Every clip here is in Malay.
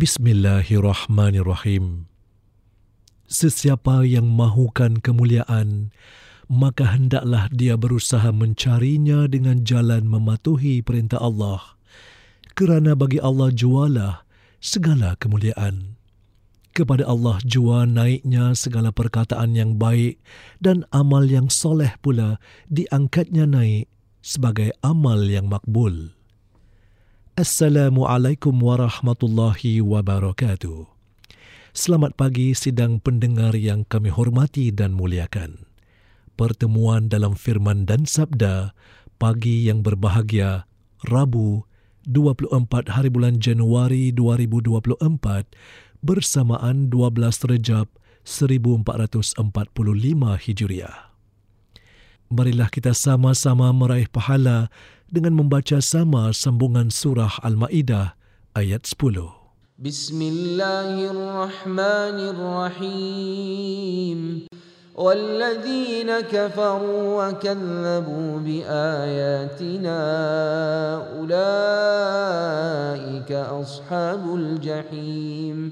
Bismillahirrahmanirrahim. Sesiapa yang mahukan kemuliaan, maka hendaklah dia berusaha mencarinya dengan jalan mematuhi perintah Allah. Kerana bagi Allah jualah segala kemuliaan. Kepada Allah jua naiknya segala perkataan yang baik dan amal yang soleh pula diangkatnya naik sebagai amal yang makbul. Assalamualaikum warahmatullahi wabarakatuh. Selamat pagi sidang pendengar yang kami hormati dan muliakan. Pertemuan dalam firman dan sabda pagi yang berbahagia Rabu 24 hari bulan Januari 2024 bersamaan 12 Rejab 1445 Hijriah. Marilah kita sama-sama meraih pahala dengan membaca sama sambungan surah Al-Maidah ayat 10. بسم الله الرحمن الرحيم والذين كفروا وكذبوا بآياتنا أولئك أصحاب الجحيم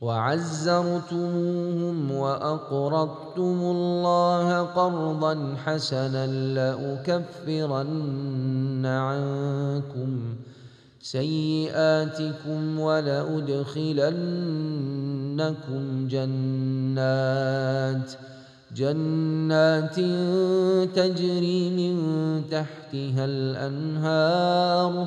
وعزرتموهم وأقرضتم الله قرضا حسنا لأكفرن عنكم سيئاتكم ولأدخلنكم جنات جنات تجري من تحتها الأنهار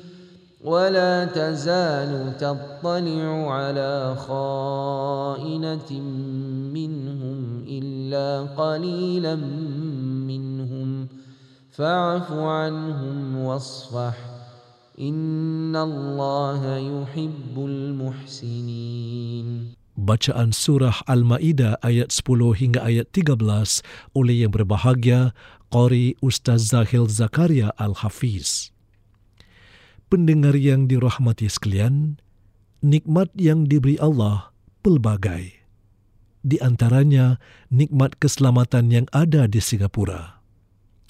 ولا تزال تطلع على خائنة منهم إلا قليلا منهم فاعف عنهم واصفح إن الله يحب المحسنين Bacaan surah Al-Ma'idah ayat 10 hingga ayat 13 oleh yang berbahagia Qari Ustaz Zahil Zakaria Al-Hafiz. Pendengar yang dirahmati sekalian, nikmat yang diberi Allah pelbagai. Di antaranya nikmat keselamatan yang ada di Singapura.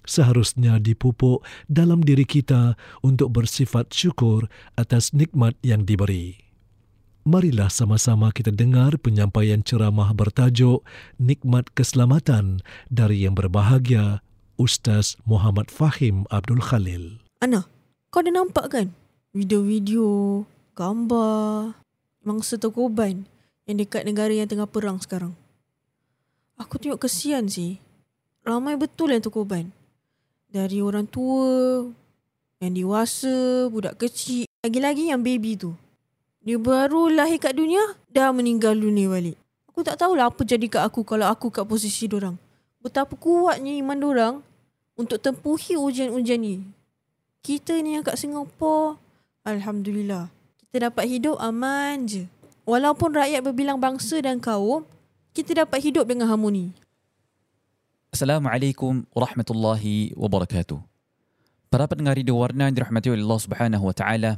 Seharusnya dipupuk dalam diri kita untuk bersifat syukur atas nikmat yang diberi. Marilah sama-sama kita dengar penyampaian ceramah bertajuk Nikmat Keselamatan dari yang berbahagia Ustaz Muhammad Fahim Abdul Khalil. Ana, kau dah nampak kan? Video-video, gambar, mangsa terkorban yang dekat negara yang tengah perang sekarang. Aku tengok kesian sih. Ramai betul yang terkorban. Dari orang tua, yang dewasa, budak kecil, lagi-lagi yang baby tu. Dia baru lahir kat dunia, dah meninggal dunia balik. Aku tak tahulah apa jadi kat aku kalau aku kat posisi dorang. Betapa kuatnya iman dorang untuk tempuhi ujian-ujian ni. Kita ni yang kat Singapura, Alhamdulillah. Kita dapat hidup aman je. Walaupun rakyat berbilang bangsa dan kaum, kita dapat hidup dengan harmoni. Assalamualaikum warahmatullahi wabarakatuh. Para pendengar Radio Warna yang dirahmati oleh Allah Subhanahu wa taala.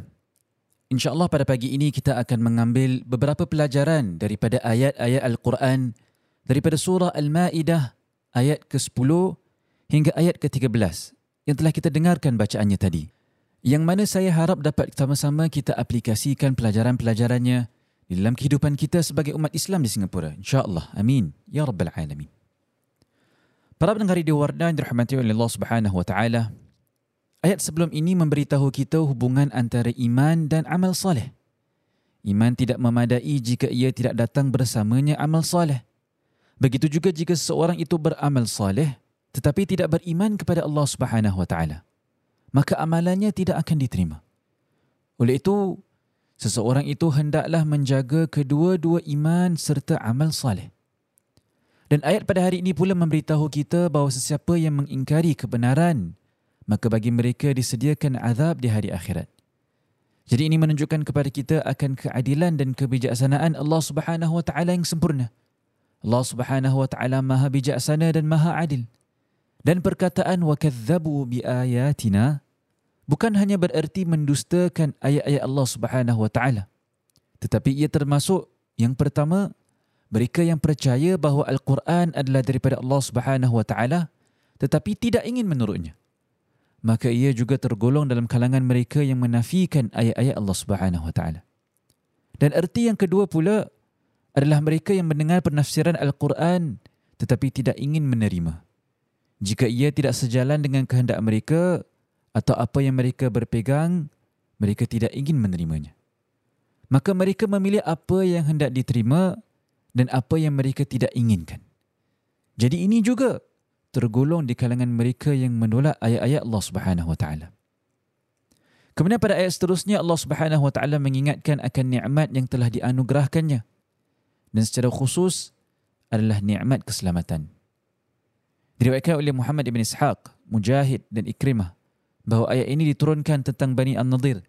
Insya-Allah pada pagi ini kita akan mengambil beberapa pelajaran daripada ayat-ayat Al-Quran daripada surah Al-Maidah ayat ke-10 hingga ayat ke-13 yang telah kita dengarkan bacaannya tadi. Yang mana saya harap dapat sama-sama kita aplikasikan pelajaran-pelajarannya di dalam kehidupan kita sebagai umat Islam di Singapura. InsyaAllah. Amin. Ya Rabbal Alamin. Para pendengar di Warna yang dirahmati oleh Allah Subhanahu Wa Taala, ayat sebelum ini memberitahu kita hubungan antara iman dan amal soleh. Iman tidak memadai jika ia tidak datang bersamanya amal soleh. Begitu juga jika seseorang itu beramal soleh tetapi tidak beriman kepada Allah Subhanahu Wa Taala, maka amalannya tidak akan diterima. Oleh itu, seseorang itu hendaklah menjaga kedua-dua iman serta amal soleh. Dan ayat pada hari ini pula memberitahu kita bahawa sesiapa yang mengingkari kebenaran, maka bagi mereka disediakan azab di hari akhirat. Jadi ini menunjukkan kepada kita akan keadilan dan kebijaksanaan Allah Subhanahu wa taala yang sempurna. Allah Subhanahu wa taala Maha bijaksana dan Maha adil. Dan perkataan wa kadzabu bi ayatina bukan hanya bererti mendustakan ayat-ayat Allah Subhanahu wa taala. Tetapi ia termasuk yang pertama mereka yang percaya bahawa Al-Quran adalah daripada Allah Subhanahu wa taala tetapi tidak ingin menurutnya maka ia juga tergolong dalam kalangan mereka yang menafikan ayat-ayat Allah Subhanahu wa taala. Dan erti yang kedua pula adalah mereka yang mendengar penafsiran Al-Quran tetapi tidak ingin menerima. Jika ia tidak sejalan dengan kehendak mereka atau apa yang mereka berpegang, mereka tidak ingin menerimanya. Maka mereka memilih apa yang hendak diterima dan apa yang mereka tidak inginkan. Jadi ini juga tergolong di kalangan mereka yang menolak ayat-ayat Allah Subhanahu wa taala. Kemudian pada ayat seterusnya Allah Subhanahu wa taala mengingatkan akan nikmat yang telah dianugerahkannya dan secara khusus adalah nikmat keselamatan. Diriwayatkan oleh Muhammad bin Ishaq, Mujahid dan Ikrimah bahawa ayat ini diturunkan tentang Bani An-Nadir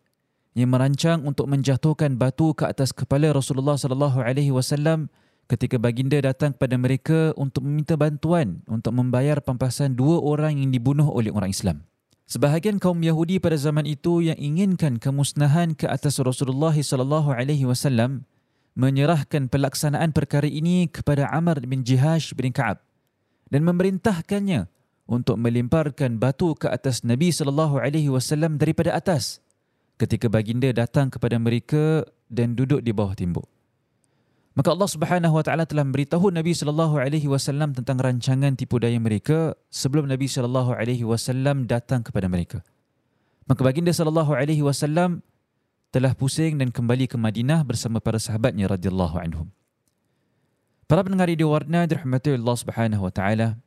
yang merancang untuk menjatuhkan batu ke atas kepala Rasulullah sallallahu alaihi wasallam ketika baginda datang kepada mereka untuk meminta bantuan untuk membayar pampasan dua orang yang dibunuh oleh orang Islam. Sebahagian kaum Yahudi pada zaman itu yang inginkan kemusnahan ke atas Rasulullah sallallahu alaihi wasallam menyerahkan pelaksanaan perkara ini kepada Amr bin Jihash bin Ka'ab dan memerintahkannya untuk melemparkan batu ke atas Nabi sallallahu alaihi wasallam daripada atas ketika baginda datang kepada mereka dan duduk di bawah timbuk. Maka Allah Subhanahu wa taala telah memberitahu Nabi sallallahu alaihi wasallam tentang rancangan tipu daya mereka sebelum Nabi sallallahu alaihi wasallam datang kepada mereka. Maka baginda sallallahu alaihi wasallam telah pusing dan kembali ke Madinah bersama para sahabatnya radhiyallahu anhum. Para pendengar di warna dirahmati Allah Subhanahu wa taala.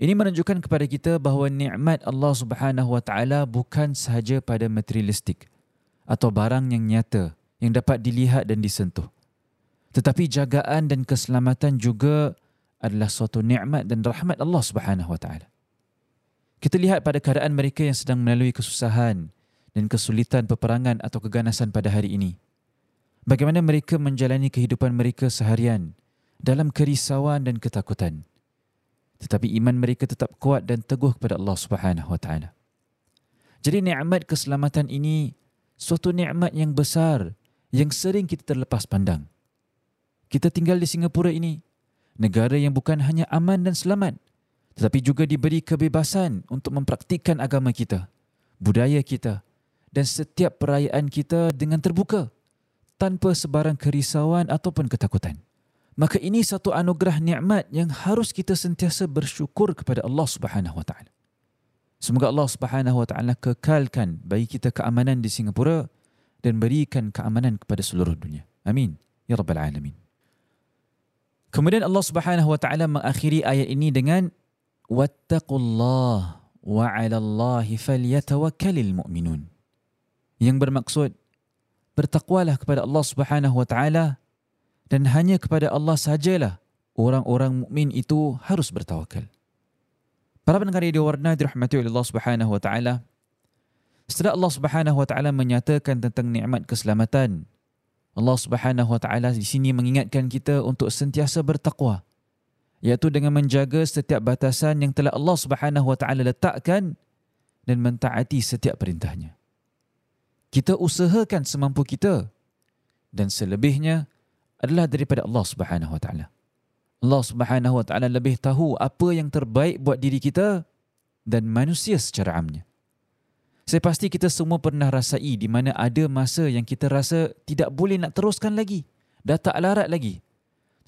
Ini menunjukkan kepada kita bahawa nikmat Allah Subhanahu wa taala bukan sahaja pada materialistik atau barang yang nyata yang dapat dilihat dan disentuh. Tetapi jagaan dan keselamatan juga adalah suatu nikmat dan rahmat Allah Subhanahu wa taala. Kita lihat pada keadaan mereka yang sedang melalui kesusahan dan kesulitan peperangan atau keganasan pada hari ini. Bagaimana mereka menjalani kehidupan mereka seharian dalam kerisauan dan ketakutan. Tetapi iman mereka tetap kuat dan teguh kepada Allah Subhanahu wa taala. Jadi nikmat keselamatan ini suatu nikmat yang besar yang sering kita terlepas pandang. Kita tinggal di Singapura ini, negara yang bukan hanya aman dan selamat, tetapi juga diberi kebebasan untuk mempraktikkan agama kita, budaya kita dan setiap perayaan kita dengan terbuka tanpa sebarang kerisauan ataupun ketakutan. Maka ini satu anugerah nikmat yang harus kita sentiasa bersyukur kepada Allah Subhanahu wa taala. Semoga Allah Subhanahu wa taala kekalkan bagi kita keamanan di Singapura dan berikan keamanan kepada seluruh dunia. Amin ya rabbal alamin. Kemudian Allah Subhanahu wa taala mengakhiri ayat ini dengan wattaqullah wa 'alallahi falyatawakkalul mu'minun. Yang bermaksud bertakwalah kepada Allah Subhanahu wa taala dan hanya kepada Allah sajalah orang-orang mukmin itu harus bertawakal. Para pendengar yang diwarnai dirahmati oleh Allah Subhanahu wa taala, setelah Allah Subhanahu wa taala menyatakan tentang nikmat keselamatan, Allah Subhanahu wa taala di sini mengingatkan kita untuk sentiasa bertakwa, iaitu dengan menjaga setiap batasan yang telah Allah Subhanahu wa taala letakkan dan mentaati setiap perintahnya. Kita usahakan semampu kita dan selebihnya adalah daripada Allah Subhanahu wa taala. Allah Subhanahu wa taala lebih tahu apa yang terbaik buat diri kita dan manusia secara amnya. Saya pasti kita semua pernah rasai di mana ada masa yang kita rasa tidak boleh nak teruskan lagi. Dah tak larat lagi.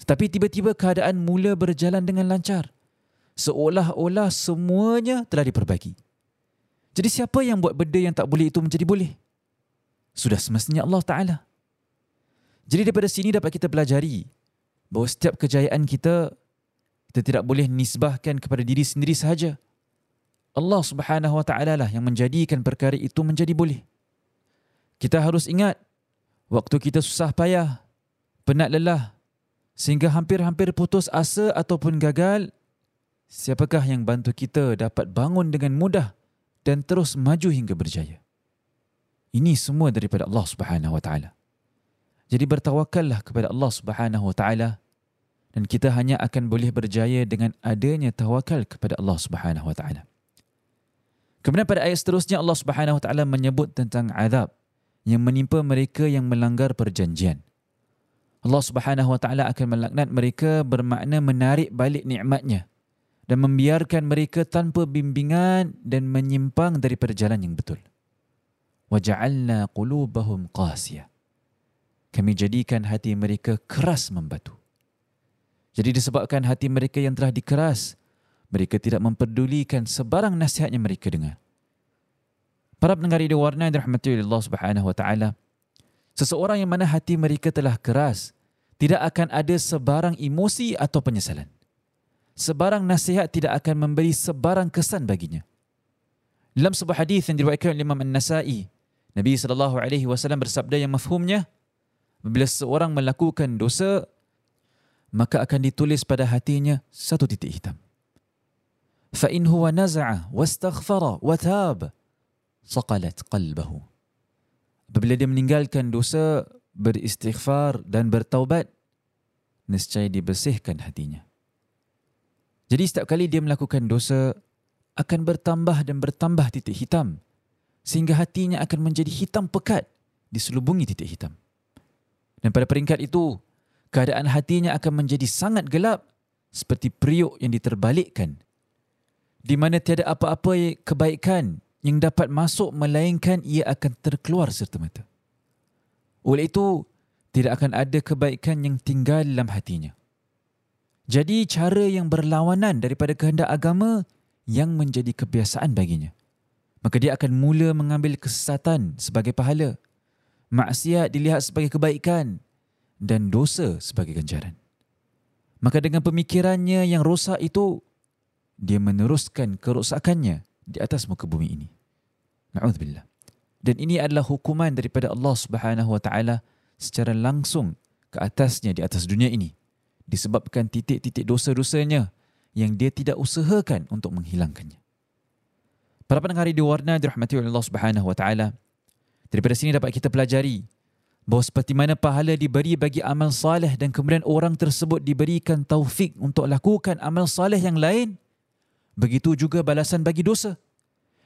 Tetapi tiba-tiba keadaan mula berjalan dengan lancar. Seolah-olah semuanya telah diperbaiki. Jadi siapa yang buat benda yang tak boleh itu menjadi boleh? Sudah semestinya Allah Ta'ala. Jadi daripada sini dapat kita pelajari bahawa setiap kejayaan kita kita tidak boleh nisbahkan kepada diri sendiri sahaja. Allah Subhanahu wa taala lah yang menjadikan perkara itu menjadi boleh. Kita harus ingat waktu kita susah payah, penat lelah sehingga hampir-hampir putus asa ataupun gagal, siapakah yang bantu kita dapat bangun dengan mudah dan terus maju hingga berjaya? Ini semua daripada Allah Subhanahu wa taala. Jadi bertawakallah kepada Allah Subhanahu wa taala dan kita hanya akan boleh berjaya dengan adanya tawakal kepada Allah Subhanahu wa taala. Kemudian pada ayat seterusnya Allah Subhanahu wa taala menyebut tentang azab yang menimpa mereka yang melanggar perjanjian. Allah Subhanahu wa taala akan melaknat mereka bermakna menarik balik nikmatnya dan membiarkan mereka tanpa bimbingan dan menyimpang daripada jalan yang betul. Waja'alna qulubahum qasiyah. Kami jadikan hati mereka keras membatu. Jadi disebabkan hati mereka yang telah dikeras, mereka tidak memperdulikan sebarang nasihat yang mereka dengar. Para pendengar ini warna yang dirahmati Allah Subhanahu wa taala. Seseorang yang mana hati mereka telah keras, tidak akan ada sebarang emosi atau penyesalan. Sebarang nasihat tidak akan memberi sebarang kesan baginya. Dalam sebuah hadis yang diriwayatkan oleh Imam An-Nasa'i, Nabi sallallahu alaihi wasallam bersabda yang mafhumnya, apabila seseorang melakukan dosa, maka akan ditulis pada hatinya satu titik hitam. Huwa naza'a wastaghfara wa tab saqalat qalbahu. Apabila dia meninggalkan dosa, beristighfar dan bertaubat, nescaya dibersihkan hatinya. Jadi setiap kali dia melakukan dosa, akan bertambah dan bertambah titik hitam sehingga hatinya akan menjadi hitam pekat diselubungi titik hitam. Dan pada peringkat itu, keadaan hatinya akan menjadi sangat gelap seperti periuk yang diterbalikkan di mana tiada apa-apa kebaikan yang dapat masuk melainkan ia akan terkeluar serta merta. Oleh itu, tidak akan ada kebaikan yang tinggal dalam hatinya. Jadi cara yang berlawanan daripada kehendak agama yang menjadi kebiasaan baginya. Maka dia akan mula mengambil kesesatan sebagai pahala. Maksiat dilihat sebagai kebaikan dan dosa sebagai ganjaran. Maka dengan pemikirannya yang rosak itu, dia meneruskan kerosakannya di atas muka bumi ini. Na'udzubillah. Dan ini adalah hukuman daripada Allah Subhanahu Wa Taala secara langsung ke atasnya di atas dunia ini disebabkan titik-titik dosa-dosanya yang dia tidak usahakan untuk menghilangkannya. Para pendengar di warna dirahmati oleh Allah Subhanahu Wa Taala. Daripada sini dapat kita pelajari bahawa seperti mana pahala diberi bagi amal saleh dan kemudian orang tersebut diberikan taufik untuk lakukan amal saleh yang lain, begitu juga balasan bagi dosa.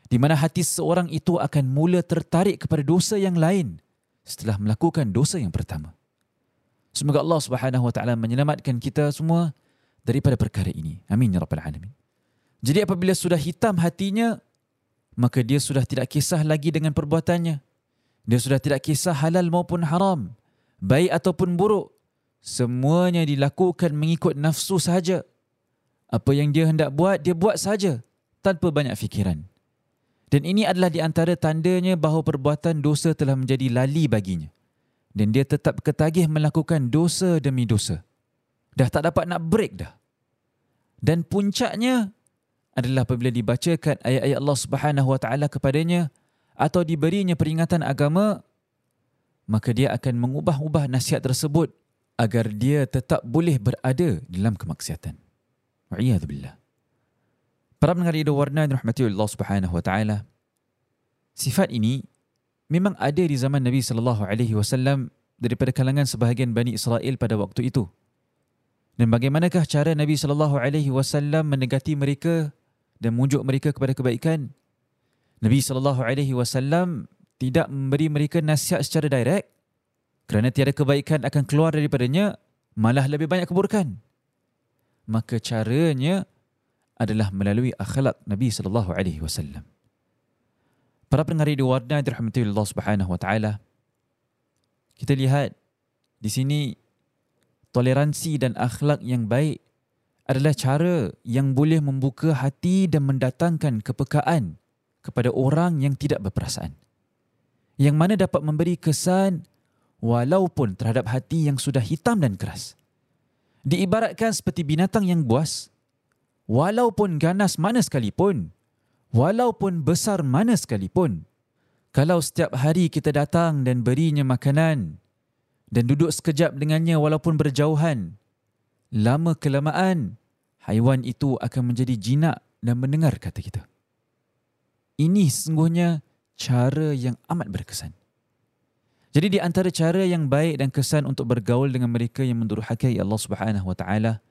Di mana hati seorang itu akan mula tertarik kepada dosa yang lain setelah melakukan dosa yang pertama. Semoga Allah Subhanahu Wa Taala menyelamatkan kita semua daripada perkara ini. Amin ya rabbal alamin. Jadi apabila sudah hitam hatinya, maka dia sudah tidak kisah lagi dengan perbuatannya. Dia sudah tidak kisah halal maupun haram, baik ataupun buruk. Semuanya dilakukan mengikut nafsu sahaja. Apa yang dia hendak buat, dia buat saja tanpa banyak fikiran. Dan ini adalah di antara tandanya bahawa perbuatan dosa telah menjadi lali baginya. Dan dia tetap ketagih melakukan dosa demi dosa. Dah tak dapat nak break dah. Dan puncaknya adalah apabila dibacakan ayat-ayat Allah Subhanahu Wa Taala kepadanya atau diberinya peringatan agama maka dia akan mengubah-ubah nasihat tersebut agar dia tetap boleh berada dalam kemaksiatan. Wa'iyadzubillah. Para pendengar Ida Warna yang dirahmati oleh Allah Subhanahu Wa Taala, sifat ini memang ada di zaman Nabi sallallahu alaihi wasallam daripada kalangan sebahagian Bani Israel pada waktu itu. Dan bagaimanakah cara Nabi sallallahu alaihi wasallam menegati mereka dan menunjuk mereka kepada kebaikan? Nabi sallallahu alaihi wasallam tidak memberi mereka nasihat secara direct kerana tiada kebaikan akan keluar daripadanya malah lebih banyak keburukan. Maka caranya adalah melalui akhlak Nabi sallallahu alaihi wasallam. Para pendengar di warna dirahmati Allah Subhanahu wa taala. Kita lihat di sini toleransi dan akhlak yang baik adalah cara yang boleh membuka hati dan mendatangkan kepekaan kepada orang yang tidak berperasaan. Yang mana dapat memberi kesan walaupun terhadap hati yang sudah hitam dan keras. Diibaratkan seperti binatang yang buas, walaupun ganas mana sekalipun, walaupun besar mana sekalipun, kalau setiap hari kita datang dan berinya makanan dan duduk sekejap dengannya walaupun berjauhan, lama kelamaan haiwan itu akan menjadi jinak dan mendengar kata kita. Ini sesungguhnya cara yang amat berkesan. Jadi di antara cara yang baik dan kesan untuk bergaul dengan mereka yang mendurhakai Allah Subhanahu wa taala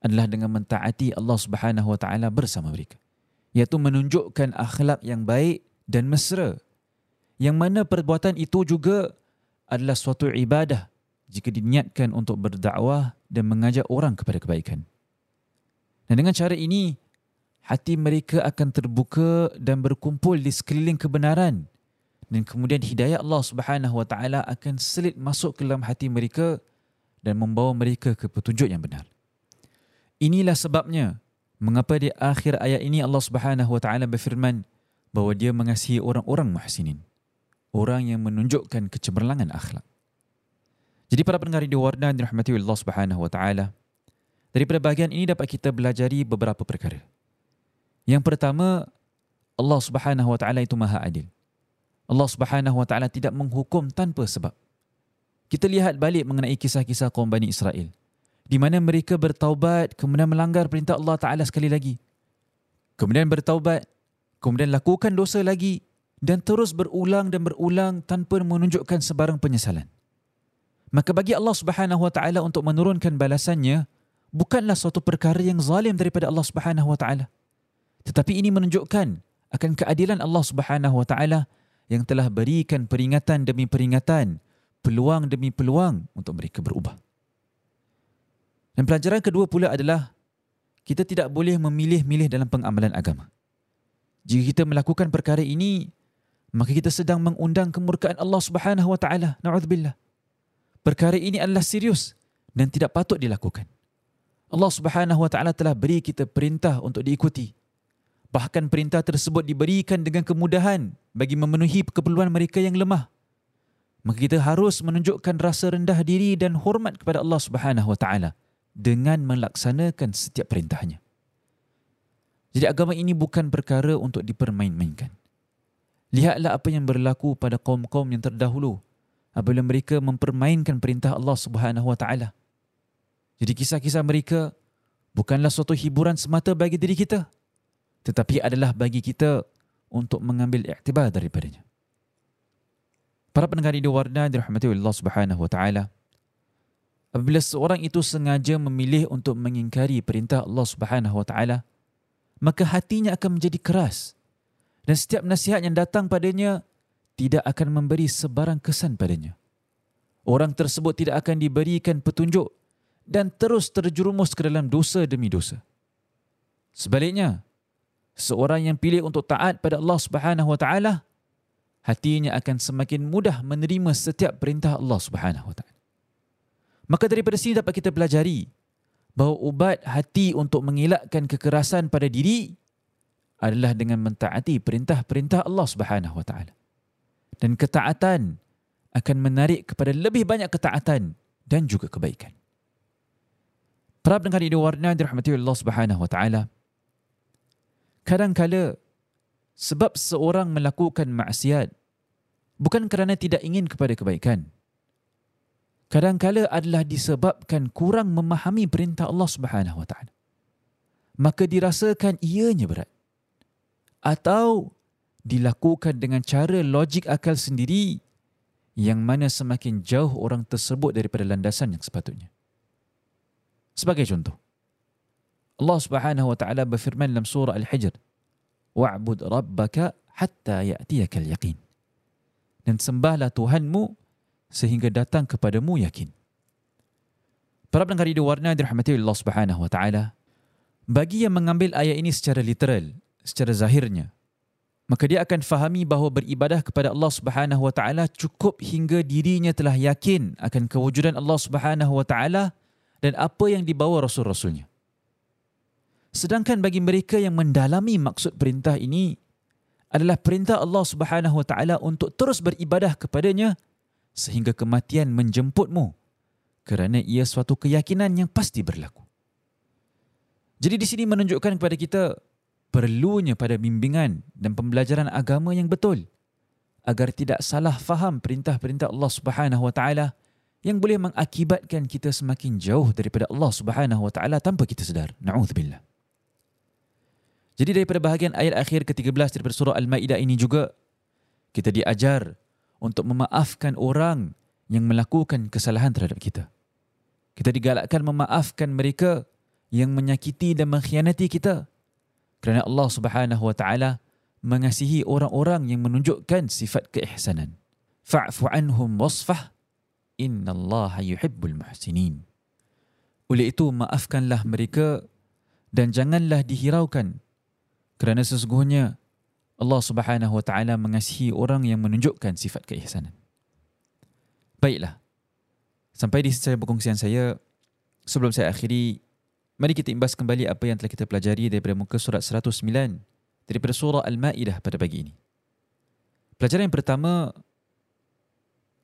adalah dengan mentaati Allah Subhanahu wa taala bersama mereka. Iaitu menunjukkan akhlak yang baik dan mesra. Yang mana perbuatan itu juga adalah suatu ibadah jika diniatkan untuk berdakwah dan mengajak orang kepada kebaikan. Dan dengan cara ini, hati mereka akan terbuka dan berkumpul di sekeliling kebenaran dan kemudian hidayah Allah Subhanahu wa taala akan selit masuk ke dalam hati mereka dan membawa mereka ke petunjuk yang benar. Inilah sebabnya mengapa di akhir ayat ini Allah Subhanahu wa taala berfirman bahawa dia mengasihi orang-orang muhsinin, orang yang menunjukkan kecemerlangan akhlak. Jadi para pendengar di Warna dirahmati Allah Subhanahu wa taala, daripada bahagian ini dapat kita belajari beberapa perkara. Yang pertama, Allah Subhanahu wa taala itu Maha Adil. Allah Subhanahu wa taala tidak menghukum tanpa sebab. Kita lihat balik mengenai kisah-kisah kaum Bani Israel di mana mereka bertaubat kemudian melanggar perintah Allah taala sekali lagi. Kemudian bertaubat, kemudian lakukan dosa lagi dan terus berulang dan berulang tanpa menunjukkan sebarang penyesalan. Maka bagi Allah Subhanahu wa taala untuk menurunkan balasannya bukanlah suatu perkara yang zalim daripada Allah Subhanahu wa taala. Tetapi ini menunjukkan akan keadilan Allah Subhanahu wa taala yang telah berikan peringatan demi peringatan, peluang demi peluang untuk mereka berubah. Dan pelajaran kedua pula adalah kita tidak boleh memilih-milih dalam pengamalan agama. Jika kita melakukan perkara ini, maka kita sedang mengundang kemurkaan Allah Subhanahu wa taala. Nauzubillah. Perkara ini adalah serius dan tidak patut dilakukan. Allah Subhanahu wa taala telah beri kita perintah untuk diikuti. Bahkan perintah tersebut diberikan dengan kemudahan bagi memenuhi keperluan mereka yang lemah. Maka kita harus menunjukkan rasa rendah diri dan hormat kepada Allah Subhanahu Wa Taala dengan melaksanakan setiap perintahnya. Jadi agama ini bukan perkara untuk dipermain-mainkan. Lihatlah apa yang berlaku pada kaum-kaum yang terdahulu apabila mereka mempermainkan perintah Allah Subhanahu Wa Taala. Jadi kisah-kisah mereka bukanlah suatu hiburan semata bagi diri kita, tetapi adalah bagi kita untuk mengambil iktibar daripadanya. Para pendengar di warna dirahmati Allah Subhanahu Wa Taala. Apabila seorang itu sengaja memilih untuk mengingkari perintah Allah Subhanahu Wa Taala, maka hatinya akan menjadi keras dan setiap nasihat yang datang padanya tidak akan memberi sebarang kesan padanya. Orang tersebut tidak akan diberikan petunjuk dan terus terjerumus ke dalam dosa demi dosa. Sebaliknya, seorang yang pilih untuk taat pada Allah Subhanahu Wa Taala, hatinya akan semakin mudah menerima setiap perintah Allah Subhanahu Wa Taala. Maka daripada sini dapat kita pelajari bahawa ubat hati untuk mengelakkan kekerasan pada diri adalah dengan mentaati perintah-perintah Allah Subhanahu Wa Taala. Dan ketaatan akan menarik kepada lebih banyak ketaatan dan juga kebaikan. Para pendengar di warna dirahmati Allah Subhanahu Wa Taala. Kadang-kala sebab seorang melakukan maksiat bukan kerana tidak ingin kepada kebaikan. Kadang-kala adalah disebabkan kurang memahami perintah Allah Subhanahu Wa Taala. Maka dirasakan ianya berat atau dilakukan dengan cara logik akal sendiri yang mana semakin jauh orang tersebut daripada landasan yang sepatutnya. Sebagai contoh, Allah Subhanahu wa taala berfirman dalam surah Al-Hijr, "Wa'bud rabbaka hatta ya'tiyakal yaqin." Dan sembahlah Tuhanmu sehingga datang kepadamu yakin. Para pendengar di warna dirahmati Allah Subhanahu wa taala, bagi yang mengambil ayat ini secara literal, secara zahirnya maka dia akan fahami bahawa beribadah kepada Allah Subhanahu wa taala cukup hingga dirinya telah yakin akan kewujudan Allah Subhanahu wa taala dan apa yang dibawa rasul-rasulnya sedangkan bagi mereka yang mendalami maksud perintah ini adalah perintah Allah Subhanahu wa taala untuk terus beribadah kepadanya sehingga kematian menjemputmu kerana ia suatu keyakinan yang pasti berlaku jadi di sini menunjukkan kepada kita perlunya pada bimbingan dan pembelajaran agama yang betul agar tidak salah faham perintah-perintah Allah Subhanahu wa taala yang boleh mengakibatkan kita semakin jauh daripada Allah Subhanahu wa taala tanpa kita sedar. Nauzubillah. Jadi daripada bahagian ayat akhir ke-13 daripada surah Al-Maidah ini juga kita diajar untuk memaafkan orang yang melakukan kesalahan terhadap kita. Kita digalakkan memaafkan mereka yang menyakiti dan mengkhianati kita kerana Allah Subhanahu wa taala mengasihi orang-orang yang menunjukkan sifat keihsanan. Fa'fu anhum wasfah innallaha yuhibbul muhsinin. Oleh itu maafkanlah mereka dan janganlah dihiraukan kerana sesungguhnya Allah Subhanahu wa taala mengasihi orang yang menunjukkan sifat keihsanan. Baiklah. Sampai di sini perkongsian saya sebelum saya akhiri Mari kita imbas kembali apa yang telah kita pelajari daripada muka surat 109 daripada surah Al-Ma'idah pada pagi ini. Pelajaran yang pertama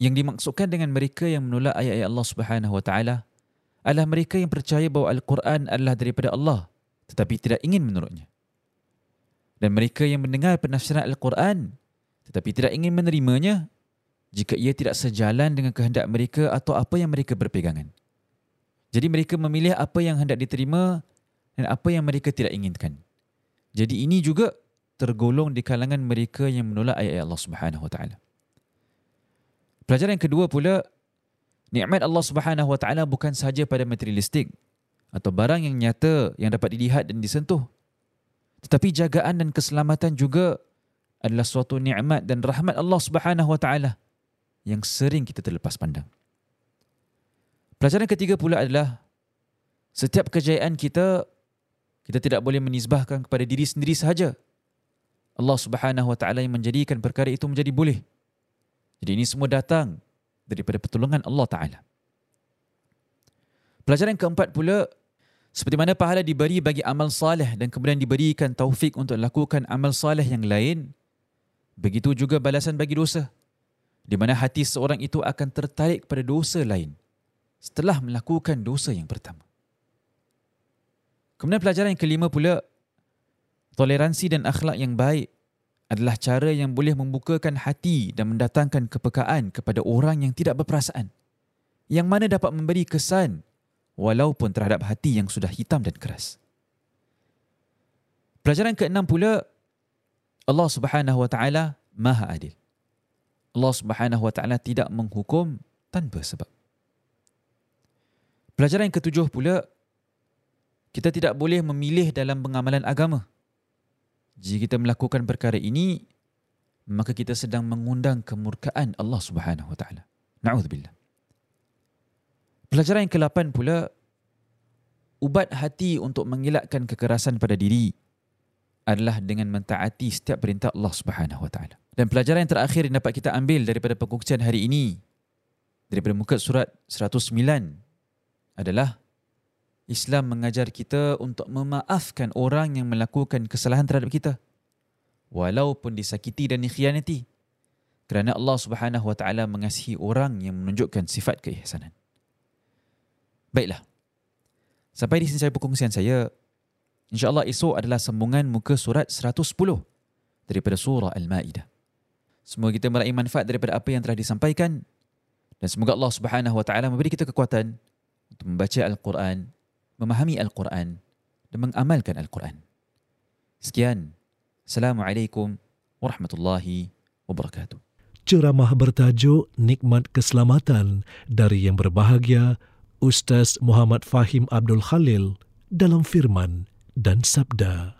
yang dimaksudkan dengan mereka yang menolak ayat-ayat Allah Subhanahu wa taala adalah mereka yang percaya bahawa Al-Quran adalah daripada Allah tetapi tidak ingin menurutnya. Dan mereka yang mendengar penafsiran Al-Quran tetapi tidak ingin menerimanya jika ia tidak sejalan dengan kehendak mereka atau apa yang mereka berpegangan. Jadi mereka memilih apa yang hendak diterima dan apa yang mereka tidak inginkan. Jadi ini juga tergolong di kalangan mereka yang menolak ayat Allah Subhanahu Wa Taala. Pelajaran kedua pula, nikmat Allah Subhanahu Wa Taala bukan sahaja pada materialistik atau barang yang nyata yang dapat dilihat dan disentuh. Tetapi jagaan dan keselamatan juga adalah suatu nikmat dan rahmat Allah Subhanahu Wa Taala yang sering kita terlepas pandang. Pelajaran ketiga pula adalah setiap kejayaan kita kita tidak boleh menisbahkan kepada diri sendiri sahaja. Allah Subhanahu wa taala yang menjadikan perkara itu menjadi boleh. Jadi ini semua datang daripada pertolongan Allah taala. Pelajaran keempat pula seperti mana pahala diberi bagi amal saleh dan kemudian diberikan taufik untuk lakukan amal saleh yang lain, begitu juga balasan bagi dosa. Di mana hati seorang itu akan tertarik kepada dosa lain setelah melakukan dosa yang pertama. Kemudian pelajaran yang kelima pula, toleransi dan akhlak yang baik adalah cara yang boleh membukakan hati dan mendatangkan kepekaan kepada orang yang tidak berperasaan. Yang mana dapat memberi kesan walaupun terhadap hati yang sudah hitam dan keras. Pelajaran keenam pula Allah Subhanahu wa taala Maha Adil. Allah Subhanahu wa taala tidak menghukum tanpa sebab. Pelajaran yang ketujuh pula kita tidak boleh memilih dalam pengamalan agama. Jika kita melakukan perkara ini, maka kita sedang mengundang kemurkaan Allah Subhanahu Wa Taala. Nauzubillah. Pelajaran yang ke-8 pula ubat hati untuk mengelakkan kekerasan pada diri adalah dengan mentaati setiap perintah Allah Subhanahu Wa Taala. Dan pelajaran yang terakhir yang dapat kita ambil daripada perkongsian hari ini daripada muka surat 109 adalah Islam mengajar kita untuk memaafkan orang yang melakukan kesalahan terhadap kita walaupun disakiti dan dikhianati kerana Allah Subhanahu wa taala mengasihi orang yang menunjukkan sifat keihsanan. Baiklah. Sampai di sini saya perkongsian saya. InsyaAllah esok adalah sambungan muka surat 110 daripada surah Al-Ma'idah. Semoga kita meraih manfaat daripada apa yang telah disampaikan dan semoga Allah Subhanahu wa taala memberi kita kekuatan untuk membaca Al-Quran memahami Al-Quran dan mengamalkan Al-Quran. Sekian. Assalamualaikum warahmatullahi wabarakatuh. Ceramah bertajuk Nikmat Keselamatan dari yang berbahagia Ustaz Muhammad Fahim Abdul Khalil dalam firman dan sabda.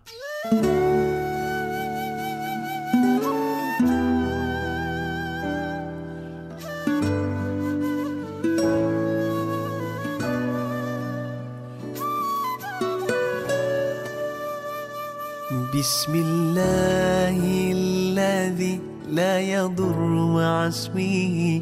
بسم الله الذي لا يضر مع اسمه